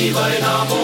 dīvainām